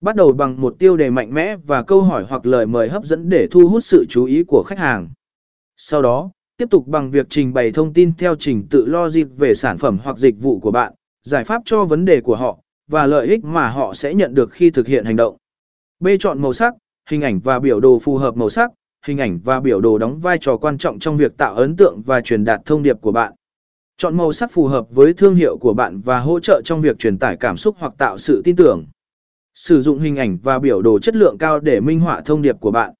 Bắt đầu bằng một tiêu đề mạnh mẽ và câu hỏi hoặc lời mời hấp dẫn để thu hút sự chú ý của khách hàng. Sau đó, tiếp tục bằng việc trình bày thông tin theo trình tự logic về sản phẩm hoặc dịch vụ của bạn, giải pháp cho vấn đề của họ, và lợi ích mà họ sẽ nhận được khi thực hiện hành động. B. Chọn màu sắc, hình ảnh và biểu đồ phù hợp màu sắc, hình ảnh và biểu đồ đóng vai trò quan trọng trong việc tạo ấn tượng và truyền đạt thông điệp của bạn. Chọn màu sắc phù hợp với thương hiệu của bạn và hỗ trợ trong việc truyền tải cảm xúc hoặc tạo sự tin tưởng. Sử dụng hình ảnh và biểu đồ chất lượng cao để minh họa thông điệp của bạn.